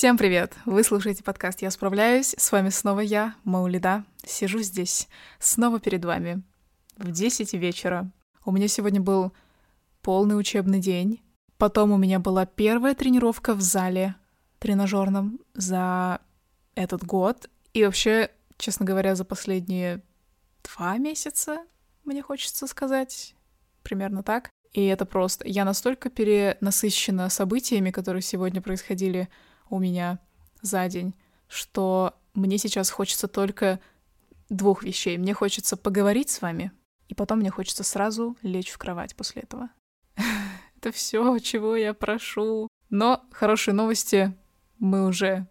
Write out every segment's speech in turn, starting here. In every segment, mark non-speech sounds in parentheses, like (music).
Всем привет! Вы слушаете подкаст «Я справляюсь». С вами снова я, Маулида. Сижу здесь, снова перед вами, в 10 вечера. У меня сегодня был полный учебный день. Потом у меня была первая тренировка в зале тренажерном за этот год. И вообще, честно говоря, за последние два месяца, мне хочется сказать, примерно так. И это просто... Я настолько перенасыщена событиями, которые сегодня происходили у меня за день, что мне сейчас хочется только двух вещей. Мне хочется поговорить с вами, и потом мне хочется сразу лечь в кровать после этого. (laughs) Это все, чего я прошу. Но хорошие новости. Мы уже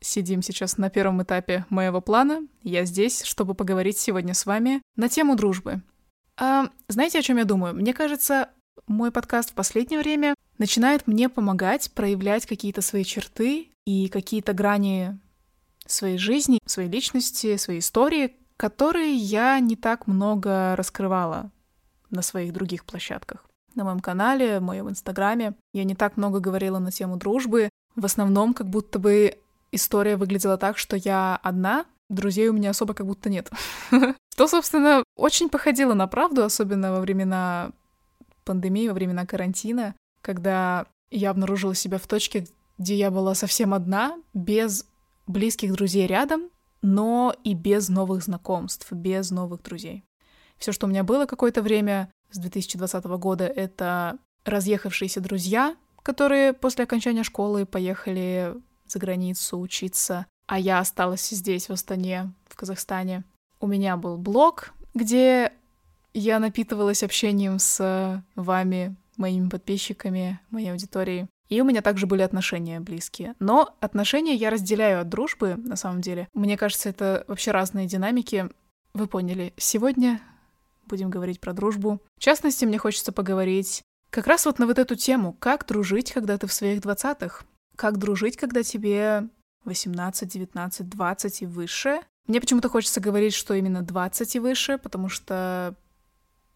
сидим сейчас на первом этапе моего плана. Я здесь, чтобы поговорить сегодня с вами на тему дружбы. А, знаете, о чем я думаю? Мне кажется, мой подкаст в последнее время начинает мне помогать проявлять какие-то свои черты и какие-то грани своей жизни, своей личности, своей истории, которые я не так много раскрывала на своих других площадках. На моем канале, в моем инстаграме я не так много говорила на тему дружбы. В основном, как будто бы история выглядела так, что я одна, друзей у меня особо как будто нет. (laughs) Что, собственно, очень походило на правду, особенно во времена пандемии, во времена карантина, когда я обнаружила себя в точке, где я была совсем одна, без близких друзей рядом, но и без новых знакомств, без новых друзей. Все, что у меня было какое-то время с 2020 года, это разъехавшиеся друзья, которые после окончания школы поехали за границу учиться, а я осталась здесь, в Астане, в Казахстане. У меня был блог, где я напитывалась общением с вами, моими подписчиками, моей аудиторией. И у меня также были отношения близкие. Но отношения я разделяю от дружбы, на самом деле. Мне кажется, это вообще разные динамики. Вы поняли. Сегодня будем говорить про дружбу. В частности, мне хочется поговорить как раз вот на вот эту тему. Как дружить, когда ты в своих двадцатых? Как дружить, когда тебе 18, 19, 20 и выше? Мне почему-то хочется говорить, что именно 20 и выше, потому что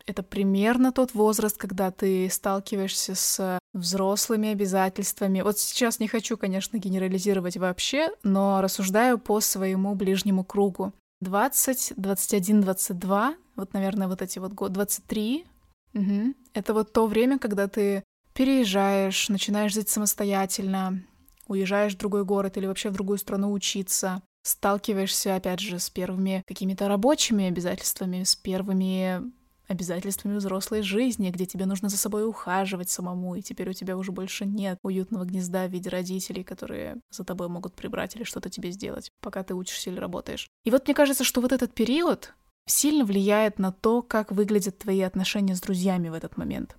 это примерно тот возраст, когда ты сталкиваешься с взрослыми обязательствами. Вот сейчас не хочу, конечно, генерализировать вообще, но рассуждаю по своему ближнему кругу. 20, 21, 22, вот, наверное, вот эти вот годы, 23, угу. это вот то время, когда ты переезжаешь, начинаешь жить самостоятельно, уезжаешь в другой город или вообще в другую страну учиться, сталкиваешься, опять же, с первыми какими-то рабочими обязательствами, с первыми обязательствами взрослой жизни, где тебе нужно за собой ухаживать самому, и теперь у тебя уже больше нет уютного гнезда в виде родителей, которые за тобой могут прибрать или что-то тебе сделать, пока ты учишься или работаешь. И вот мне кажется, что вот этот период сильно влияет на то, как выглядят твои отношения с друзьями в этот момент.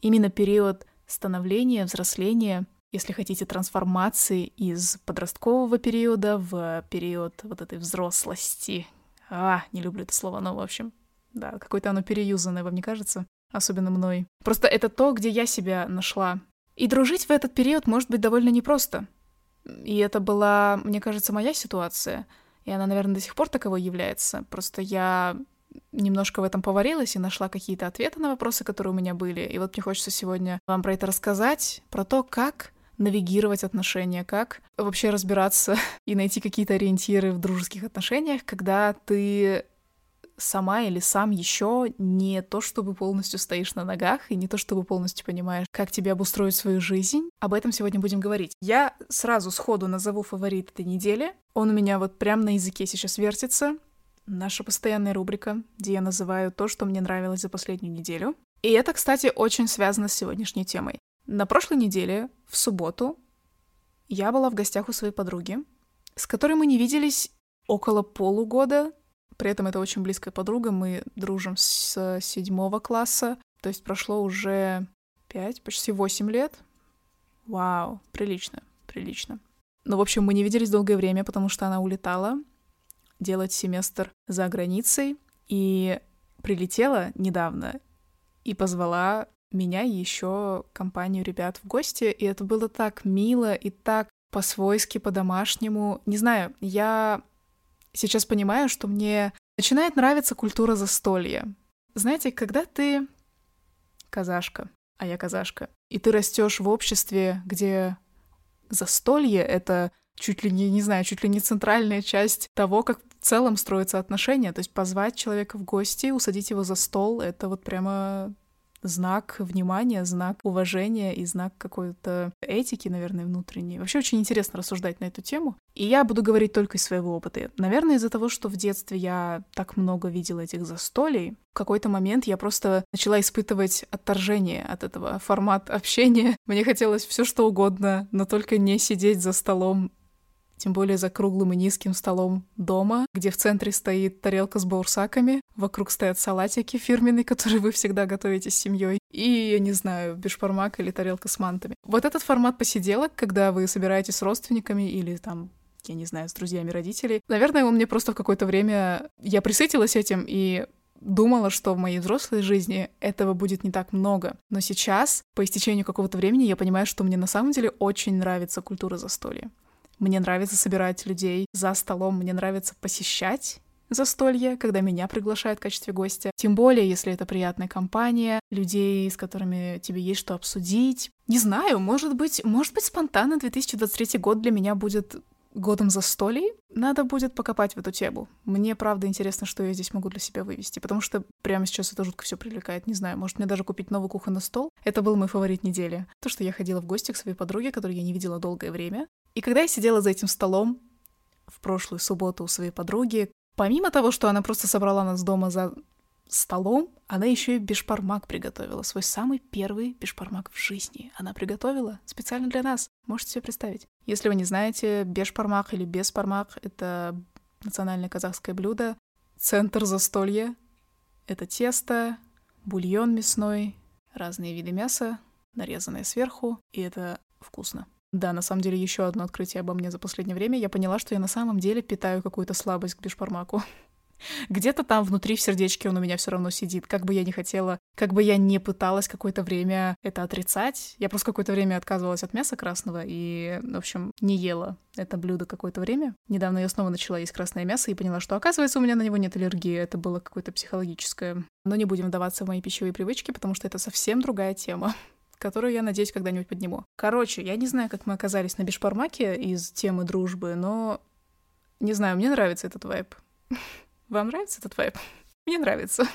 Именно период становления, взросления, если хотите, трансформации из подросткового периода в период вот этой взрослости. А, не люблю это слово, но в общем, да, какое-то оно переюзанное, вам не кажется? Особенно мной. Просто это то, где я себя нашла. И дружить в этот период может быть довольно непросто. И это была, мне кажется, моя ситуация. И она, наверное, до сих пор таковой является. Просто я немножко в этом поварилась и нашла какие-то ответы на вопросы, которые у меня были. И вот мне хочется сегодня вам про это рассказать, про то, как навигировать отношения, как вообще разбираться (laughs) и найти какие-то ориентиры в дружеских отношениях, когда ты сама или сам еще не то, чтобы полностью стоишь на ногах, и не то, чтобы полностью понимаешь, как тебе обустроить свою жизнь. Об этом сегодня будем говорить. Я сразу сходу назову фаворит этой недели. Он у меня вот прям на языке сейчас вертится. Наша постоянная рубрика, где я называю то, что мне нравилось за последнюю неделю. И это, кстати, очень связано с сегодняшней темой. На прошлой неделе, в субботу, я была в гостях у своей подруги, с которой мы не виделись около полугода, при этом это очень близкая подруга, мы дружим с седьмого класса, то есть прошло уже пять, почти восемь лет. Вау, прилично, прилично. Ну, в общем, мы не виделись долгое время, потому что она улетала делать семестр за границей и прилетела недавно и позвала меня и еще компанию ребят в гости, и это было так мило и так по-свойски, по-домашнему. Не знаю, я сейчас понимаю, что мне начинает нравиться культура застолья. Знаете, когда ты казашка, а я казашка, и ты растешь в обществе, где застолье — это чуть ли не, не знаю, чуть ли не центральная часть того, как в целом строятся отношения. То есть позвать человека в гости, усадить его за стол — это вот прямо знак внимания, знак уважения и знак какой-то этики, наверное, внутренней. Вообще очень интересно рассуждать на эту тему. И я буду говорить только из своего опыта. Наверное, из-за того, что в детстве я так много видела этих застолий, в какой-то момент я просто начала испытывать отторжение от этого формата общения. Мне хотелось все что угодно, но только не сидеть за столом тем более за круглым и низким столом дома, где в центре стоит тарелка с баурсаками, вокруг стоят салатики фирменные, (laughs) которые вы всегда готовите с семьей, и, я не знаю, бешпармак или тарелка с мантами. Вот этот формат посиделок, когда вы собираетесь с родственниками или там я не знаю, с друзьями родителей. Наверное, он мне просто в какое-то время... Я присытилась этим и думала, что в моей взрослой жизни этого будет не так много. Но сейчас, по истечению какого-то времени, я понимаю, что мне на самом деле очень нравится культура застолья. Мне нравится собирать людей за столом, мне нравится посещать застолье, когда меня приглашают в качестве гостя. Тем более, если это приятная компания, людей, с которыми тебе есть что обсудить. Не знаю, может быть, может быть, спонтанно 2023 год для меня будет годом застолий. Надо будет покопать в эту тему. Мне, правда, интересно, что я здесь могу для себя вывести, потому что прямо сейчас это жутко все привлекает. Не знаю, может мне даже купить новый кухонный стол. Это был мой фаворит недели. То, что я ходила в гости к своей подруге, которую я не видела долгое время. И когда я сидела за этим столом в прошлую субботу у своей подруги, помимо того, что она просто собрала нас дома за столом, она еще и бешпармак приготовила. Свой самый первый бешпармак в жизни. Она приготовила специально для нас. Можете себе представить. Если вы не знаете, бешпармак или беспармак — это национальное казахское блюдо. Центр застолья — это тесто, бульон мясной, разные виды мяса, нарезанное сверху, и это вкусно. Да, на самом деле еще одно открытие обо мне за последнее время. Я поняла, что я на самом деле питаю какую-то слабость к бешпармаку. (laughs) Где-то там внутри в сердечке он у меня все равно сидит. Как бы я ни хотела, как бы я не пыталась какое-то время это отрицать. Я просто какое-то время отказывалась от мяса красного и, в общем, не ела это блюдо какое-то время. Недавно я снова начала есть красное мясо и поняла, что, оказывается, у меня на него нет аллергии. Это было какое-то психологическое. Но не будем вдаваться в мои пищевые привычки, потому что это совсем другая тема которую я, надеюсь, когда-нибудь подниму. Короче, я не знаю, как мы оказались на бешпармаке из темы дружбы, но не знаю, мне нравится этот вайб. (laughs) Вам нравится этот вайб? Мне нравится.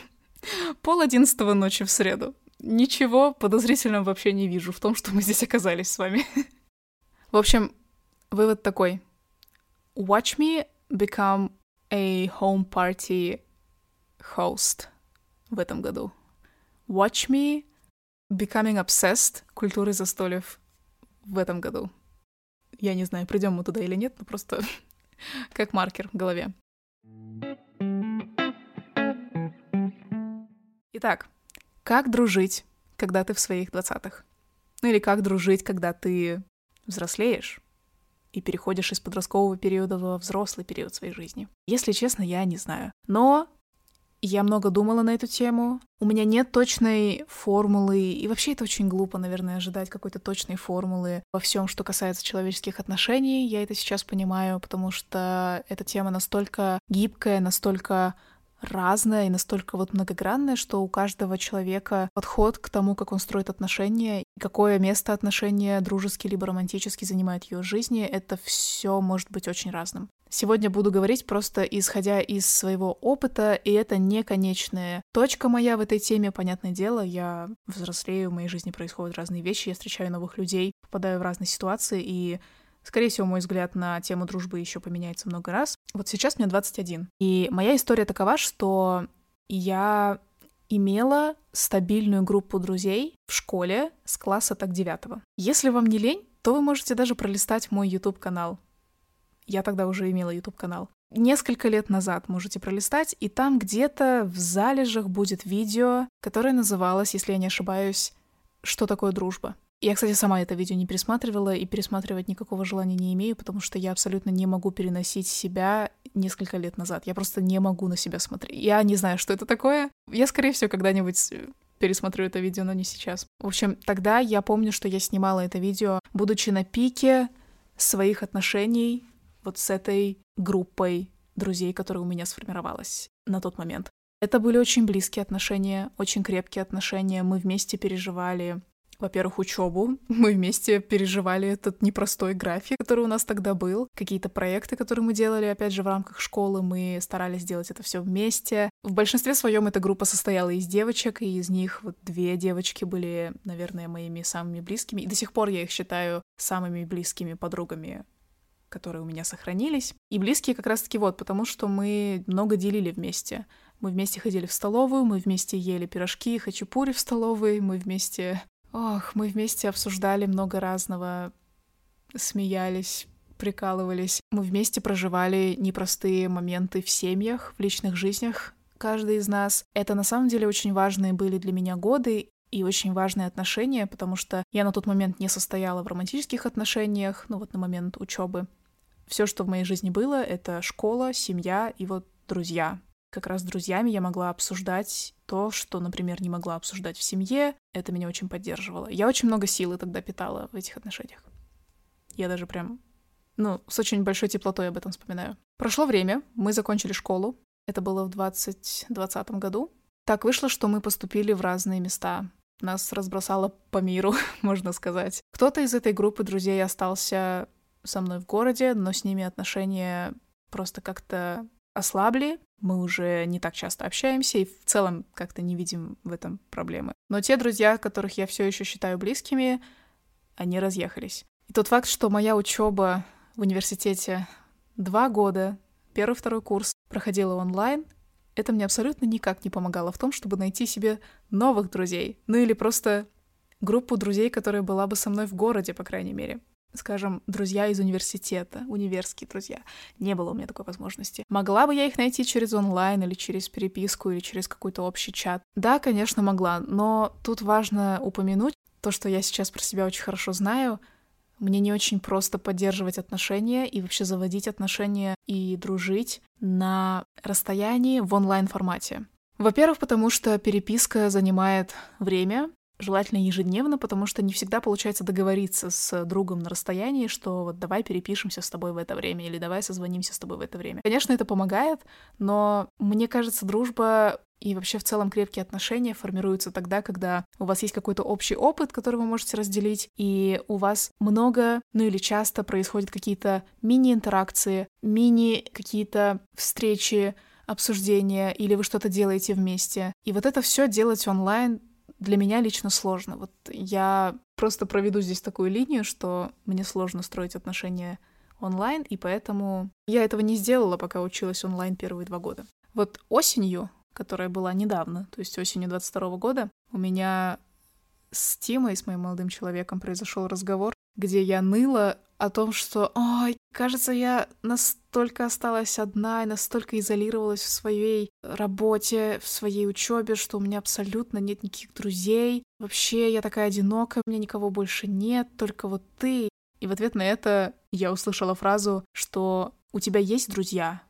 Пол одиннадцатого ночи в среду. Ничего подозрительного вообще не вижу в том, что мы здесь оказались с вами. В общем, вывод такой. Watch me become a home party host в этом году. Watch me becoming obsessed культурой застольев в этом году. Я не знаю, придем мы туда или нет, но просто (laughs) как маркер в голове. Итак, как дружить, когда ты в своих двадцатых? Ну или как дружить, когда ты взрослеешь и переходишь из подросткового периода во взрослый период своей жизни? Если честно, я не знаю. Но я много думала на эту тему. У меня нет точной формулы, и вообще это очень глупо, наверное, ожидать какой-то точной формулы во всем, что касается человеческих отношений. Я это сейчас понимаю, потому что эта тема настолько гибкая, настолько разная и настолько вот многогранная, что у каждого человека подход к тому, как он строит отношения, какое место отношения, дружеские либо романтические, занимает в ее жизни, это все может быть очень разным. Сегодня буду говорить просто исходя из своего опыта, и это не конечная точка моя в этой теме. Понятное дело, я взрослею, в моей жизни происходят разные вещи, я встречаю новых людей, попадаю в разные ситуации, и Скорее всего, мой взгляд на тему дружбы еще поменяется много раз. Вот сейчас мне 21. И моя история такова, что я имела стабильную группу друзей в школе с класса так девятого. Если вам не лень, то вы можете даже пролистать мой YouTube-канал. Я тогда уже имела YouTube-канал. Несколько лет назад можете пролистать, и там где-то в залежах будет видео, которое называлось, если я не ошибаюсь, «Что такое дружба?». Я, кстати, сама это видео не пересматривала, и пересматривать никакого желания не имею, потому что я абсолютно не могу переносить себя несколько лет назад. Я просто не могу на себя смотреть. Я не знаю, что это такое. Я, скорее всего, когда-нибудь пересмотрю это видео, но не сейчас. В общем, тогда я помню, что я снимала это видео, будучи на пике своих отношений вот с этой группой друзей, которая у меня сформировалась на тот момент. Это были очень близкие отношения, очень крепкие отношения. Мы вместе переживали во-первых, учебу. (laughs) Мы вместе переживали этот непростой график, который у нас тогда был. Какие-то проекты, которые мы делали, опять же, в рамках школы. Мы старались делать это все вместе. В большинстве своем эта группа состояла из девочек, и из них вот две девочки были, наверное, моими самыми близкими. И до сих пор я их считаю самыми близкими подругами которые у меня сохранились. И близкие как раз-таки вот, потому что мы много делили вместе. Мы вместе ходили в столовую, мы вместе ели пирожки, хачапури в столовой, мы вместе... Ох, мы вместе обсуждали много разного, смеялись, прикалывались. Мы вместе проживали непростые моменты в семьях, в личных жизнях каждый из нас. Это на самом деле очень важные были для меня годы, и очень важные отношения, потому что я на тот момент не состояла в романтических отношениях, ну вот на момент учебы. Все, что в моей жизни было, это школа, семья и вот друзья как раз с друзьями я могла обсуждать то, что, например, не могла обсуждать в семье. Это меня очень поддерживало. Я очень много силы тогда питала в этих отношениях. Я даже прям, ну, с очень большой теплотой об этом вспоминаю. Прошло время, мы закончили школу. Это было в 2020 году. Так вышло, что мы поступили в разные места. Нас разбросало по миру, (laughs) можно сказать. Кто-то из этой группы друзей остался со мной в городе, но с ними отношения просто как-то ослабли, мы уже не так часто общаемся и в целом как-то не видим в этом проблемы. Но те друзья, которых я все еще считаю близкими, они разъехались. И тот факт, что моя учеба в университете два года, первый-второй курс, проходила онлайн, это мне абсолютно никак не помогало в том, чтобы найти себе новых друзей. Ну или просто группу друзей, которая была бы со мной в городе, по крайней мере скажем, друзья из университета, универские друзья. Не было у меня такой возможности. Могла бы я их найти через онлайн или через переписку или через какой-то общий чат? Да, конечно, могла, но тут важно упомянуть то, что я сейчас про себя очень хорошо знаю. Мне не очень просто поддерживать отношения и вообще заводить отношения и дружить на расстоянии в онлайн-формате. Во-первых, потому что переписка занимает время, желательно ежедневно, потому что не всегда получается договориться с другом на расстоянии, что вот давай перепишемся с тобой в это время или давай созвонимся с тобой в это время. Конечно, это помогает, но мне кажется, дружба и вообще в целом крепкие отношения формируются тогда, когда у вас есть какой-то общий опыт, который вы можете разделить, и у вас много, ну или часто происходят какие-то мини-интеракции, мини какие-то встречи, обсуждения, или вы что-то делаете вместе. И вот это все делать онлайн для меня лично сложно. Вот я просто проведу здесь такую линию, что мне сложно строить отношения онлайн, и поэтому я этого не сделала, пока училась онлайн первые два года. Вот осенью, которая была недавно, то есть осенью 22 года, у меня с Тимой, с моим молодым человеком, произошел разговор, где я ныла о том, что, ой, кажется, я настолько осталась одна и настолько изолировалась в своей работе, в своей учебе, что у меня абсолютно нет никаких друзей. Вообще, я такая одинокая, у меня никого больше нет, только вот ты. И в ответ на это я услышала фразу, что у тебя есть друзья,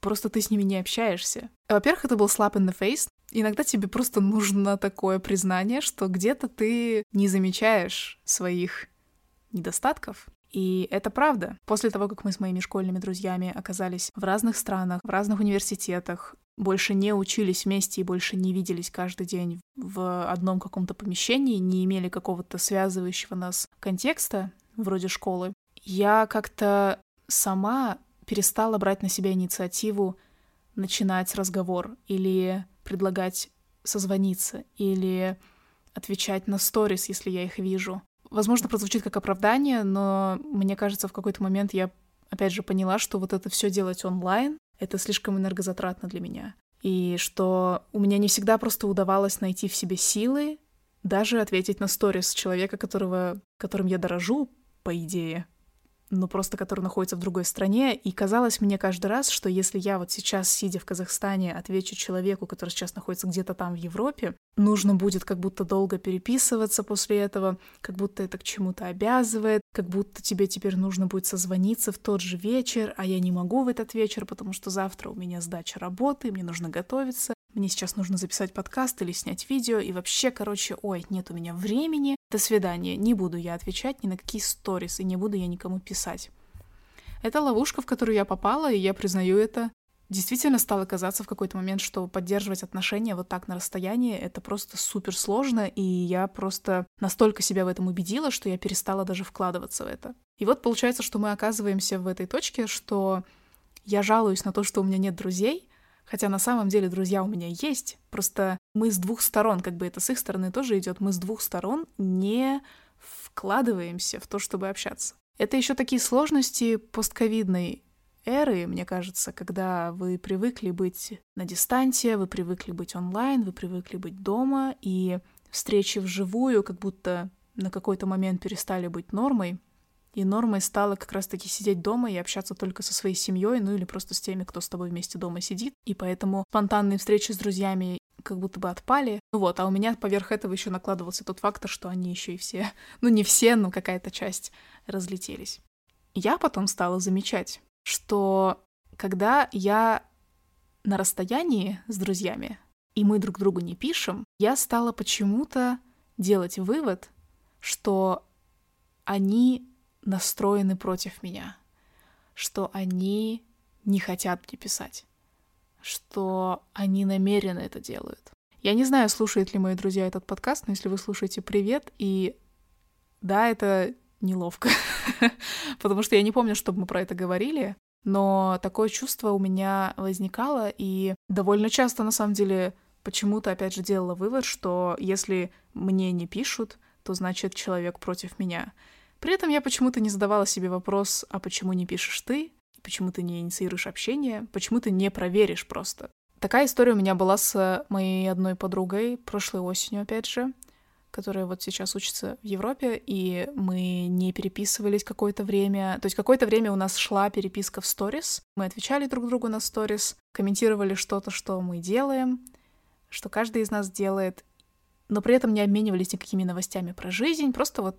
просто ты с ними не общаешься. Во-первых, это был slap in the face. Иногда тебе просто нужно такое признание, что где-то ты не замечаешь своих недостатков, и это правда. После того, как мы с моими школьными друзьями оказались в разных странах, в разных университетах, больше не учились вместе и больше не виделись каждый день в одном каком-то помещении, не имели какого-то связывающего нас контекста, вроде школы, я как-то сама перестала брать на себя инициативу начинать разговор или предлагать созвониться или отвечать на сторис, если я их вижу. Возможно, прозвучит как оправдание, но мне кажется, в какой-то момент я опять же поняла, что вот это все делать онлайн, это слишком энергозатратно для меня. И что у меня не всегда просто удавалось найти в себе силы даже ответить на сторис человека, которого, которым я дорожу, по идее но просто который находится в другой стране. И казалось мне каждый раз, что если я вот сейчас, сидя в Казахстане, отвечу человеку, который сейчас находится где-то там в Европе, нужно будет как будто долго переписываться после этого, как будто это к чему-то обязывает, как будто тебе теперь нужно будет созвониться в тот же вечер, а я не могу в этот вечер, потому что завтра у меня сдача работы, мне нужно готовиться мне сейчас нужно записать подкаст или снять видео, и вообще, короче, ой, нет у меня времени, до свидания, не буду я отвечать ни на какие сторис, и не буду я никому писать. Это ловушка, в которую я попала, и я признаю это. действительно стало казаться в какой-то момент, что поддерживать отношения вот так на расстоянии — это просто супер сложно, и я просто настолько себя в этом убедила, что я перестала даже вкладываться в это. И вот получается, что мы оказываемся в этой точке, что я жалуюсь на то, что у меня нет друзей, хотя на самом деле друзья у меня есть, просто мы с двух сторон, как бы это с их стороны тоже идет, мы с двух сторон не вкладываемся в то, чтобы общаться. Это еще такие сложности постковидной эры, мне кажется, когда вы привыкли быть на дистанции, вы привыкли быть онлайн, вы привыкли быть дома, и встречи вживую как будто на какой-то момент перестали быть нормой, и нормой стало как раз-таки сидеть дома и общаться только со своей семьей, ну или просто с теми, кто с тобой вместе дома сидит. И поэтому спонтанные встречи с друзьями как будто бы отпали. Ну вот, а у меня поверх этого еще накладывался тот фактор, что они еще и все, (laughs) ну не все, но какая-то часть разлетелись. Я потом стала замечать, что когда я на расстоянии с друзьями, и мы друг другу не пишем, я стала почему-то делать вывод, что они настроены против меня, что они не хотят мне писать, что они намеренно это делают. Я не знаю, слушают ли мои друзья этот подкаст, но если вы слушаете, привет. И да, это неловко, (laughs) потому что я не помню, чтобы мы про это говорили, но такое чувство у меня возникало, и довольно часто, на самом деле, почему-то, опять же, делала вывод, что если мне не пишут, то значит человек против меня. При этом я почему-то не задавала себе вопрос, а почему не пишешь ты? Почему ты не инициируешь общение? Почему ты не проверишь просто? Такая история у меня была с моей одной подругой прошлой осенью, опять же которая вот сейчас учится в Европе, и мы не переписывались какое-то время. То есть какое-то время у нас шла переписка в сторис. Мы отвечали друг другу на сторис, комментировали что-то, что мы делаем, что каждый из нас делает, но при этом не обменивались никакими новостями про жизнь, просто вот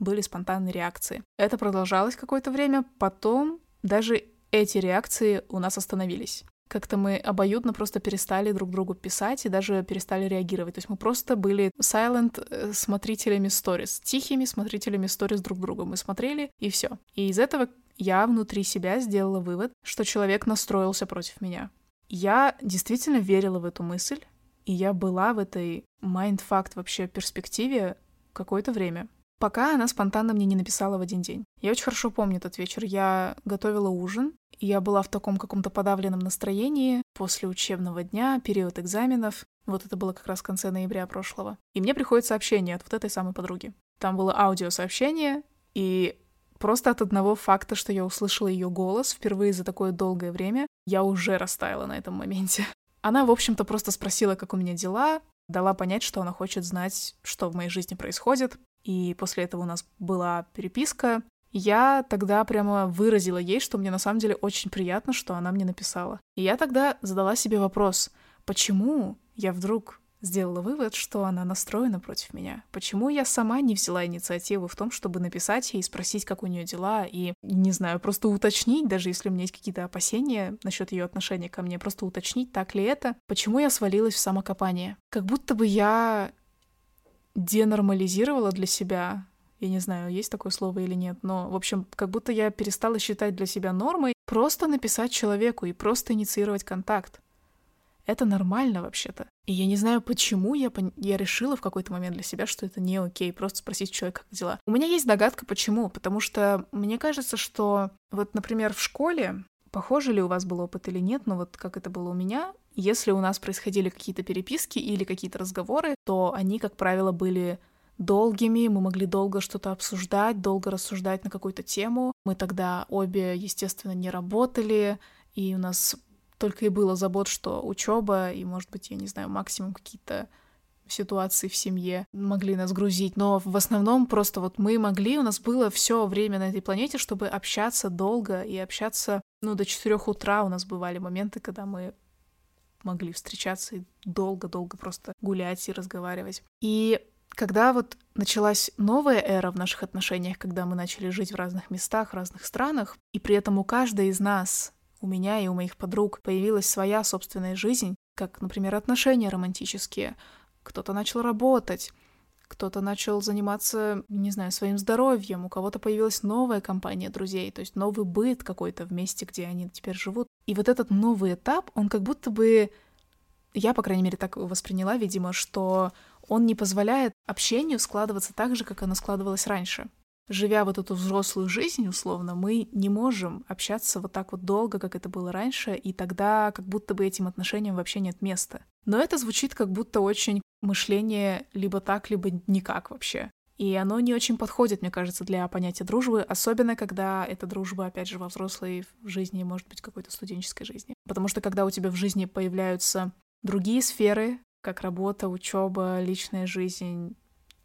были спонтанные реакции. Это продолжалось какое-то время, потом даже эти реакции у нас остановились как-то мы обоюдно просто перестали друг другу писать и даже перестали реагировать. То есть мы просто были silent э, смотрителями сторис, тихими смотрителями сторис друг друга. Мы смотрели, и все. И из этого я внутри себя сделала вывод, что человек настроился против меня. Я действительно верила в эту мысль, и я была в этой майндфакт вообще перспективе какое-то время пока она спонтанно мне не написала в один день. Я очень хорошо помню этот вечер. Я готовила ужин, и я была в таком каком-то подавленном настроении после учебного дня, период экзаменов. Вот это было как раз в конце ноября прошлого. И мне приходит сообщение от вот этой самой подруги. Там было аудиосообщение, и просто от одного факта, что я услышала ее голос впервые за такое долгое время, я уже растаяла на этом моменте. (laughs) Она, в общем-то, просто спросила, как у меня дела, дала понять, что она хочет знать, что в моей жизни происходит, и после этого у нас была переписка. Я тогда прямо выразила ей, что мне на самом деле очень приятно, что она мне написала. И я тогда задала себе вопрос, почему я вдруг сделала вывод, что она настроена против меня. Почему я сама не взяла инициативу в том, чтобы написать ей спросить, как у нее дела, и, не знаю, просто уточнить, даже если у меня есть какие-то опасения насчет ее отношения ко мне, просто уточнить, так ли это, почему я свалилась в самокопание. Как будто бы я денормализировала для себя, я не знаю, есть такое слово или нет, но, в общем, как будто я перестала считать для себя нормой просто написать человеку и просто инициировать контакт. Это нормально вообще-то. И я не знаю, почему я, пон... я решила в какой-то момент для себя, что это не окей, просто спросить человека, как дела. У меня есть догадка, почему. Потому что мне кажется, что вот, например, в школе, похоже ли у вас был опыт или нет, но вот как это было у меня, если у нас происходили какие-то переписки или какие-то разговоры, то они, как правило, были долгими, мы могли долго что-то обсуждать, долго рассуждать на какую-то тему. Мы тогда обе, естественно, не работали, и у нас только и было забот, что учеба и, может быть, я не знаю, максимум какие-то ситуации в семье могли нас грузить, но в основном просто вот мы могли, у нас было все время на этой планете, чтобы общаться долго и общаться, ну, до четырех утра у нас бывали моменты, когда мы могли встречаться и долго-долго просто гулять и разговаривать. И когда вот началась новая эра в наших отношениях, когда мы начали жить в разных местах, в разных странах, и при этом у каждой из нас, у меня и у моих подруг, появилась своя собственная жизнь, как, например, отношения романтические, кто-то начал работать, кто-то начал заниматься, не знаю, своим здоровьем, у кого-то появилась новая компания друзей, то есть новый быт какой-то в месте, где они теперь живут. И вот этот новый этап, он как будто бы, я, по крайней мере, так восприняла, видимо, что он не позволяет общению складываться так же, как оно складывалось раньше живя вот эту взрослую жизнь, условно, мы не можем общаться вот так вот долго, как это было раньше, и тогда как будто бы этим отношениям вообще нет места. Но это звучит как будто очень мышление либо так, либо никак вообще. И оно не очень подходит, мне кажется, для понятия дружбы, особенно когда эта дружба, опять же, во взрослой жизни, может быть, какой-то студенческой жизни. Потому что когда у тебя в жизни появляются другие сферы, как работа, учеба, личная жизнь,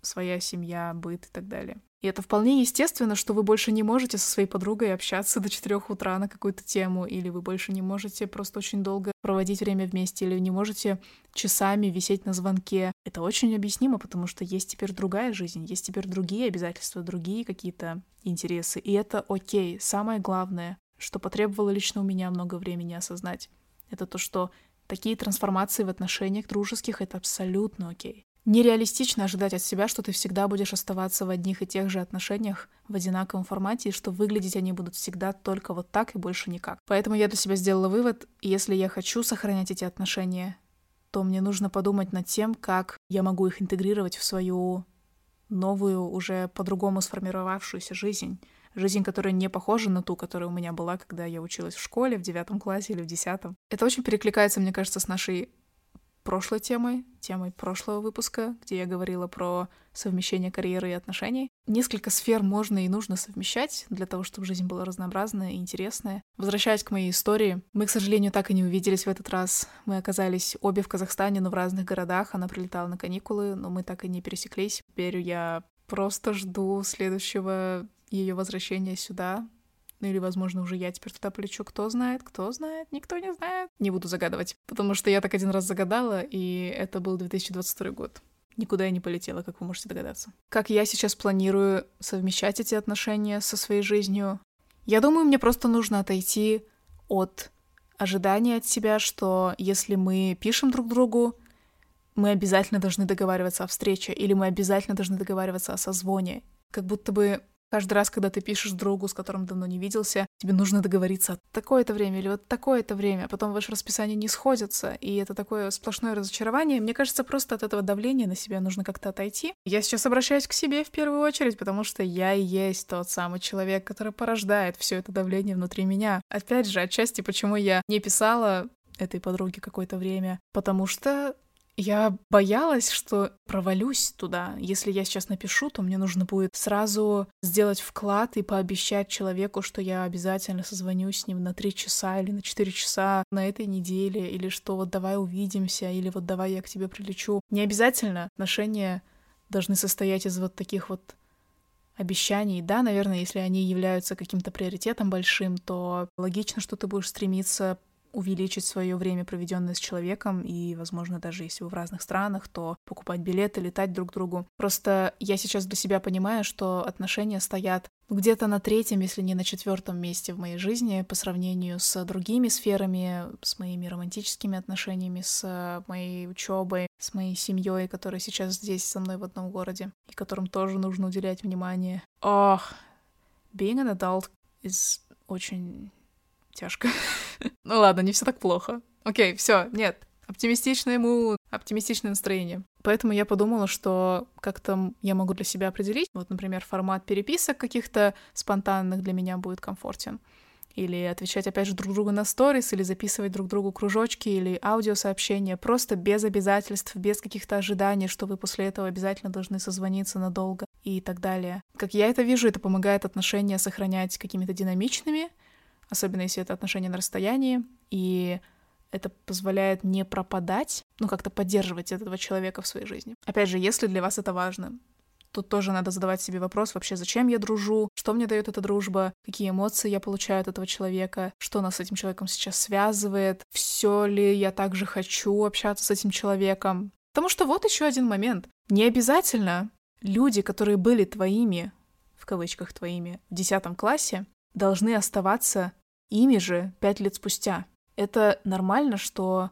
своя семья, быт и так далее. И это вполне естественно, что вы больше не можете со своей подругой общаться до 4 утра на какую-то тему, или вы больше не можете просто очень долго проводить время вместе, или не можете часами висеть на звонке. Это очень объяснимо, потому что есть теперь другая жизнь, есть теперь другие обязательства, другие какие-то интересы. И это окей. Самое главное, что потребовало лично у меня много времени осознать, это то, что такие трансформации в отношениях дружеских — это абсолютно окей. Нереалистично ожидать от себя, что ты всегда будешь оставаться в одних и тех же отношениях в одинаковом формате, и что выглядеть они будут всегда только вот так и больше никак. Поэтому я для себя сделала вывод, если я хочу сохранять эти отношения, то мне нужно подумать над тем, как я могу их интегрировать в свою новую, уже по-другому сформировавшуюся жизнь. Жизнь, которая не похожа на ту, которая у меня была, когда я училась в школе, в девятом классе или в десятом. Это очень перекликается, мне кажется, с нашей прошлой темой, темой прошлого выпуска, где я говорила про совмещение карьеры и отношений. Несколько сфер можно и нужно совмещать для того, чтобы жизнь была разнообразная и интересная. Возвращаясь к моей истории, мы, к сожалению, так и не увиделись в этот раз. Мы оказались обе в Казахстане, но в разных городах. Она прилетала на каникулы, но мы так и не пересеклись. Теперь я просто жду следующего ее возвращения сюда, или, возможно, уже я теперь туда полечу. Кто знает, кто знает, никто не знает. Не буду загадывать, потому что я так один раз загадала, и это был 2022 год. Никуда я не полетела, как вы можете догадаться. Как я сейчас планирую совмещать эти отношения со своей жизнью? Я думаю, мне просто нужно отойти от ожидания от себя, что если мы пишем друг другу, мы обязательно должны договариваться о встрече, или мы обязательно должны договариваться о созвоне. Как будто бы Каждый раз, когда ты пишешь другу, с которым давно не виделся, тебе нужно договориться такое-то время или вот такое-то время, а потом ваше расписание не сходится, и это такое сплошное разочарование. Мне кажется, просто от этого давления на себя нужно как-то отойти. Я сейчас обращаюсь к себе в первую очередь, потому что я и есть тот самый человек, который порождает все это давление внутри меня. Опять же, отчасти, почему я не писала этой подруге какое-то время, потому что я боялась, что провалюсь туда. Если я сейчас напишу, то мне нужно будет сразу сделать вклад и пообещать человеку, что я обязательно созвонюсь с ним на три часа или на четыре часа на этой неделе, или что вот давай увидимся, или вот давай я к тебе прилечу. Не обязательно отношения должны состоять из вот таких вот обещаний. Да, наверное, если они являются каким-то приоритетом большим, то логично, что ты будешь стремиться увеличить свое время, проведенное с человеком, и, возможно, даже если вы в разных странах, то покупать билеты, летать друг к другу. Просто я сейчас для себя понимаю, что отношения стоят где-то на третьем, если не на четвертом месте в моей жизни по сравнению с другими сферами, с моими романтическими отношениями, с моей учебой, с моей семьей, которая сейчас здесь со мной в одном городе, и которым тоже нужно уделять внимание. Ох, being an adult is очень тяжко. (laughs) (laughs) ну ладно, не все так плохо. Окей, все, нет. Оптимистичный ему, оптимистичное настроение. Поэтому я подумала, что как-то я могу для себя определить. Вот, например, формат переписок каких-то спонтанных для меня будет комфортен. Или отвечать, опять же, друг другу на сторис, или записывать друг другу кружочки, или аудиосообщения, просто без обязательств, без каких-то ожиданий, что вы после этого обязательно должны созвониться надолго и так далее. Как я это вижу, это помогает отношения сохранять какими-то динамичными, особенно если это отношения на расстоянии, и это позволяет не пропадать, ну, как-то поддерживать этого человека в своей жизни. Опять же, если для вас это важно, тут тоже надо задавать себе вопрос вообще, зачем я дружу, что мне дает эта дружба, какие эмоции я получаю от этого человека, что нас с этим человеком сейчас связывает, все ли я также хочу общаться с этим человеком. Потому что вот еще один момент. Не обязательно люди, которые были твоими, в кавычках твоими, в десятом классе, должны оставаться ими же пять лет спустя. Это нормально, что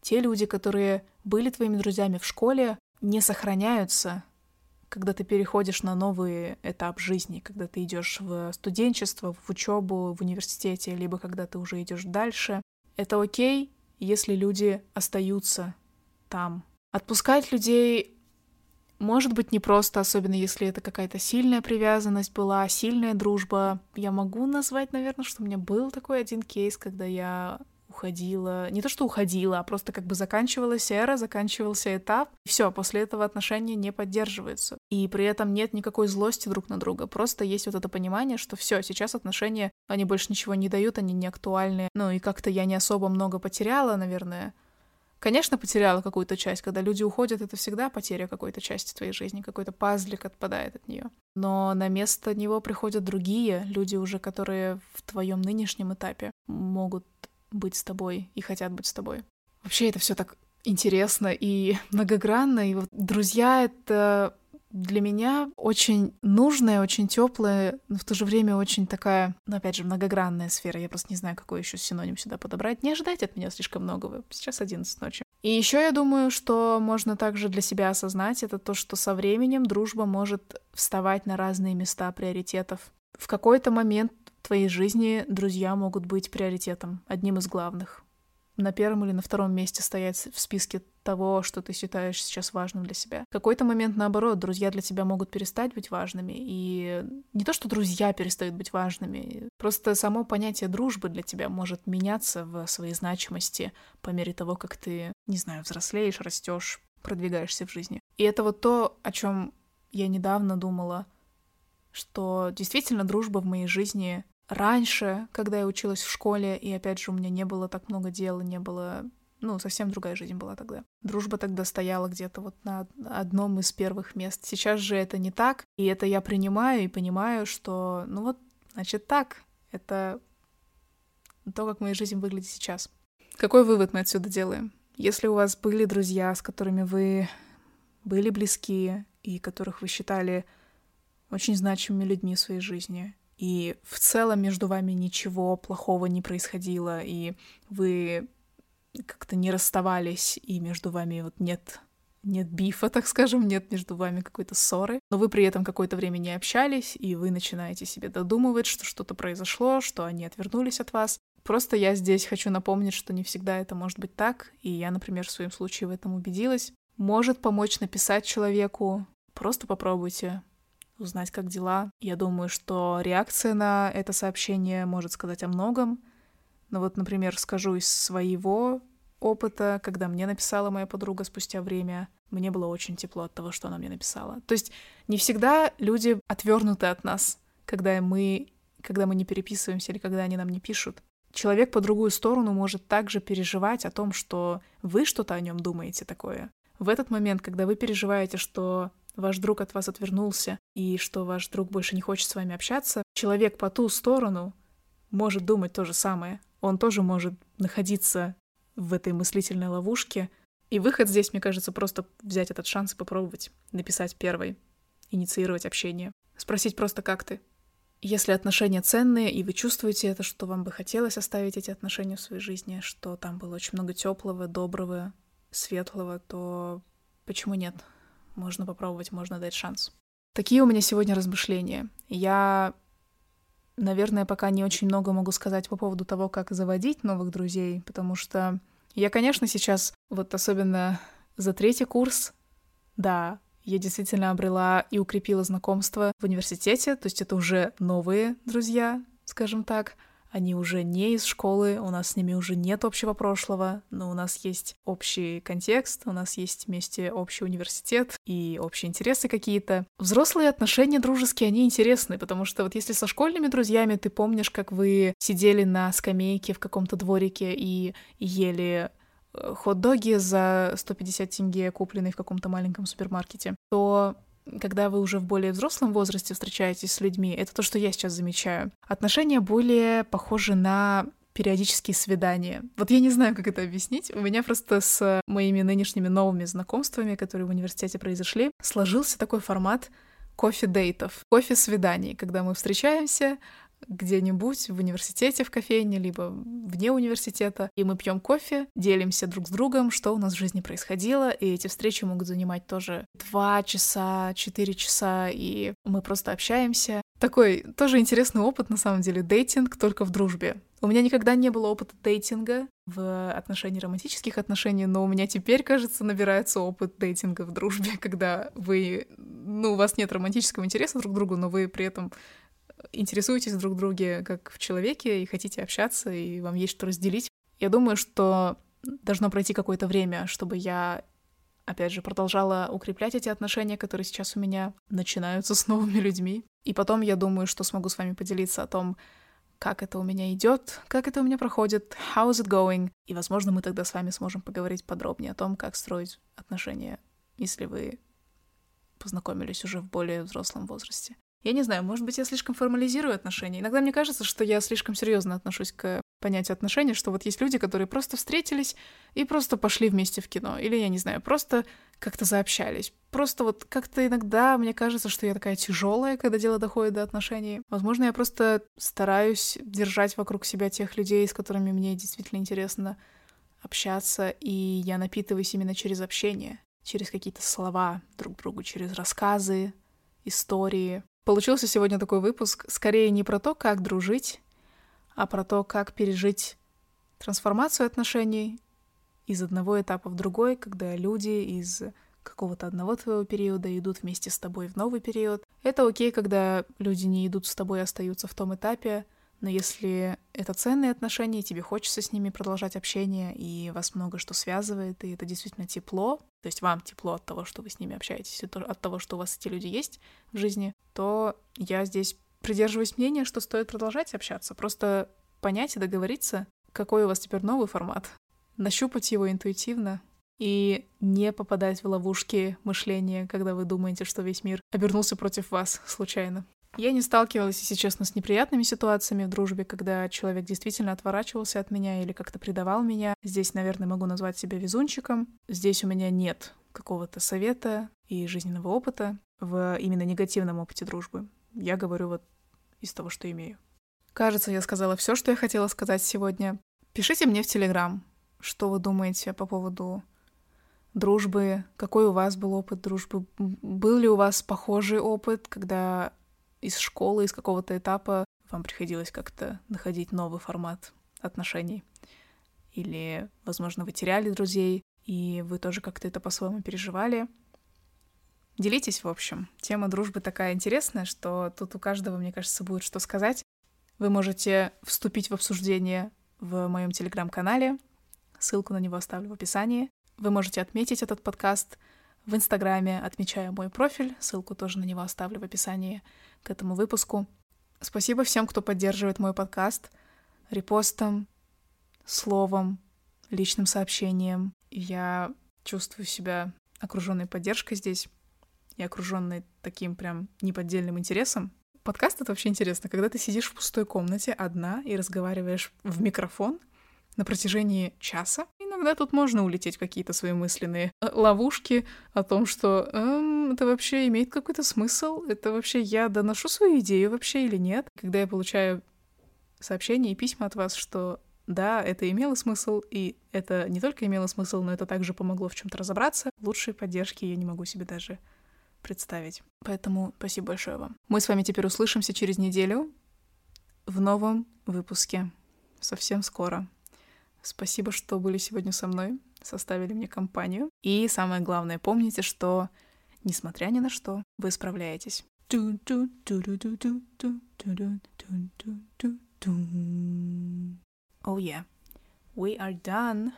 те люди, которые были твоими друзьями в школе, не сохраняются когда ты переходишь на новый этап жизни, когда ты идешь в студенчество, в учебу в университете, либо когда ты уже идешь дальше. Это окей, если люди остаются там. Отпускать людей может быть непросто, особенно если это какая-то сильная привязанность была, сильная дружба. Я могу назвать, наверное, что у меня был такой один кейс, когда я уходила, не то что уходила, а просто как бы заканчивалась эра, заканчивался этап, и все, после этого отношения не поддерживаются. И при этом нет никакой злости друг на друга, просто есть вот это понимание, что все, сейчас отношения, они больше ничего не дают, они не актуальны. Ну и как-то я не особо много потеряла, наверное, Конечно, потеряла какую-то часть. Когда люди уходят, это всегда потеря какой-то части твоей жизни, какой-то пазлик отпадает от нее. Но на место него приходят другие люди уже, которые в твоем нынешнем этапе могут быть с тобой и хотят быть с тобой. Вообще это все так интересно и многогранно. И вот друзья — это для меня очень нужная, очень теплая, но в то же время очень такая, ну, опять же, многогранная сфера. Я просто не знаю, какой еще синоним сюда подобрать. Не ожидайте от меня слишком многого. Сейчас 11 ночи. И еще я думаю, что можно также для себя осознать, это то, что со временем дружба может вставать на разные места приоритетов. В какой-то момент твоей жизни друзья могут быть приоритетом, одним из главных. На первом или на втором месте стоять в списке того, что ты считаешь сейчас важным для себя. В какой-то момент, наоборот, друзья для тебя могут перестать быть важными. И не то, что друзья перестают быть важными, просто само понятие дружбы для тебя может меняться в своей значимости по мере того, как ты, не знаю, взрослеешь, растешь, продвигаешься в жизни. И это вот то, о чем я недавно думала, что действительно дружба в моей жизни раньше, когда я училась в школе, и опять же у меня не было так много дел, не было... Ну, совсем другая жизнь была тогда. Дружба тогда стояла где-то вот на одном из первых мест. Сейчас же это не так, и это я принимаю и понимаю, что, ну вот, значит так. Это то, как моя жизнь выглядит сейчас. Какой вывод мы отсюда делаем? Если у вас были друзья, с которыми вы были близки и которых вы считали очень значимыми людьми в своей жизни, и в целом между вами ничего плохого не происходило, и вы как-то не расставались, и между вами вот нет нет бифа, (laughs) так скажем, нет между вами какой-то ссоры, но вы при этом какое-то время не общались, и вы начинаете себе додумывать, что что-то произошло, что они отвернулись от вас. Просто я здесь хочу напомнить, что не всегда это может быть так, и я, например, в своем случае в этом убедилась. Может помочь написать человеку, просто попробуйте, узнать, как дела. Я думаю, что реакция на это сообщение может сказать о многом. Но вот, например, скажу из своего опыта, когда мне написала моя подруга спустя время, мне было очень тепло от того, что она мне написала. То есть не всегда люди отвернуты от нас, когда мы, когда мы не переписываемся или когда они нам не пишут. Человек по другую сторону может также переживать о том, что вы что-то о нем думаете такое. В этот момент, когда вы переживаете, что ваш друг от вас отвернулся и что ваш друг больше не хочет с вами общаться, человек по ту сторону может думать то же самое. Он тоже может находиться в этой мыслительной ловушке. И выход здесь, мне кажется, просто взять этот шанс и попробовать написать первой, инициировать общение. Спросить просто, как ты. Если отношения ценные, и вы чувствуете это, что вам бы хотелось оставить эти отношения в своей жизни, что там было очень много теплого, доброго, светлого, то почему нет? Можно попробовать, можно дать шанс. Такие у меня сегодня размышления. Я, наверное, пока не очень много могу сказать по поводу того, как заводить новых друзей, потому что я, конечно, сейчас, вот особенно за третий курс, да, я действительно обрела и укрепила знакомство в университете, то есть это уже новые друзья, скажем так, они уже не из школы, у нас с ними уже нет общего прошлого, но у нас есть общий контекст, у нас есть вместе общий университет и общие интересы какие-то. Взрослые отношения дружеские, они интересны, потому что вот если со школьными друзьями ты помнишь, как вы сидели на скамейке в каком-то дворике и ели э, хот-доги за 150 тенге, купленные в каком-то маленьком супермаркете, то когда вы уже в более взрослом возрасте встречаетесь с людьми, это то, что я сейчас замечаю. Отношения более похожи на периодические свидания. Вот я не знаю, как это объяснить. У меня просто с моими нынешними новыми знакомствами, которые в университете произошли, сложился такой формат кофе-дейтов, кофе-свиданий, когда мы встречаемся, где-нибудь в университете в кофейне, либо вне университета, и мы пьем кофе, делимся друг с другом, что у нас в жизни происходило, и эти встречи могут занимать тоже два часа, четыре часа, и мы просто общаемся. Такой тоже интересный опыт, на самом деле, дейтинг только в дружбе. У меня никогда не было опыта дейтинга в отношении романтических отношений, но у меня теперь, кажется, набирается опыт дейтинга в дружбе, (laughs) когда вы, ну, у вас нет романтического интереса друг к другу, но вы при этом интересуетесь друг друге как в человеке и хотите общаться, и вам есть что разделить. Я думаю, что должно пройти какое-то время, чтобы я, опять же, продолжала укреплять эти отношения, которые сейчас у меня начинаются с новыми людьми. И потом я думаю, что смогу с вами поделиться о том, как это у меня идет, как это у меня проходит, how's it going. И, возможно, мы тогда с вами сможем поговорить подробнее о том, как строить отношения, если вы познакомились уже в более взрослом возрасте. Я не знаю, может быть, я слишком формализирую отношения. Иногда мне кажется, что я слишком серьезно отношусь к понятию отношений, что вот есть люди, которые просто встретились и просто пошли вместе в кино. Или, я не знаю, просто как-то заобщались. Просто вот как-то иногда мне кажется, что я такая тяжелая, когда дело доходит до отношений. Возможно, я просто стараюсь держать вокруг себя тех людей, с которыми мне действительно интересно общаться, и я напитываюсь именно через общение, через какие-то слова друг другу, через рассказы, истории. Получился сегодня такой выпуск скорее не про то, как дружить, а про то, как пережить трансформацию отношений из одного этапа в другой, когда люди из какого-то одного твоего периода идут вместе с тобой в новый период. Это окей, когда люди не идут с тобой, а остаются в том этапе, но если это ценные отношения, тебе хочется с ними продолжать общение, и вас много что связывает, и это действительно тепло, то есть вам тепло от того, что вы с ними общаетесь, от того, что у вас эти люди есть в жизни, то я здесь придерживаюсь мнения, что стоит продолжать общаться. Просто понять и договориться, какой у вас теперь новый формат. Нащупать его интуитивно и не попадать в ловушки мышления, когда вы думаете, что весь мир обернулся против вас случайно. Я не сталкивалась, если честно, с неприятными ситуациями в дружбе, когда человек действительно отворачивался от меня или как-то предавал меня. Здесь, наверное, могу назвать себя везунчиком. Здесь у меня нет какого-то совета и жизненного опыта в именно негативном опыте дружбы. Я говорю вот из того, что имею. Кажется, я сказала все, что я хотела сказать сегодня. Пишите мне в Телеграм, что вы думаете по поводу дружбы, какой у вас был опыт дружбы, был ли у вас похожий опыт, когда из школы, из какого-то этапа вам приходилось как-то находить новый формат отношений. Или, возможно, вы теряли друзей, и вы тоже как-то это по-своему переживали. Делитесь, в общем. Тема дружбы такая интересная, что тут у каждого, мне кажется, будет что сказать. Вы можете вступить в обсуждение в моем телеграм-канале. Ссылку на него оставлю в описании. Вы можете отметить этот подкаст в Инстаграме, отмечая мой профиль. Ссылку тоже на него оставлю в описании к этому выпуску. Спасибо всем, кто поддерживает мой подкаст репостом, словом, личным сообщением. Я чувствую себя окруженной поддержкой здесь и окруженной таким прям неподдельным интересом. Подкаст — это вообще интересно, когда ты сидишь в пустой комнате одна и разговариваешь в микрофон на протяжении часа. Иногда тут можно улететь в какие-то свои мысленные э, ловушки о том, что эм, это вообще имеет какой-то смысл, это вообще я доношу свою идею вообще или нет. Когда я получаю сообщения и письма от вас, что да, это имело смысл, и это не только имело смысл, но это также помогло в чем-то разобраться. Лучшей поддержки я не могу себе даже представить. Поэтому спасибо большое вам. Мы с вами теперь услышимся через неделю в новом выпуске. Совсем скоро. Спасибо, что были сегодня со мной, составили мне компанию. И самое главное, помните, что, несмотря ни на что, вы справляетесь. Oh yeah, we are done.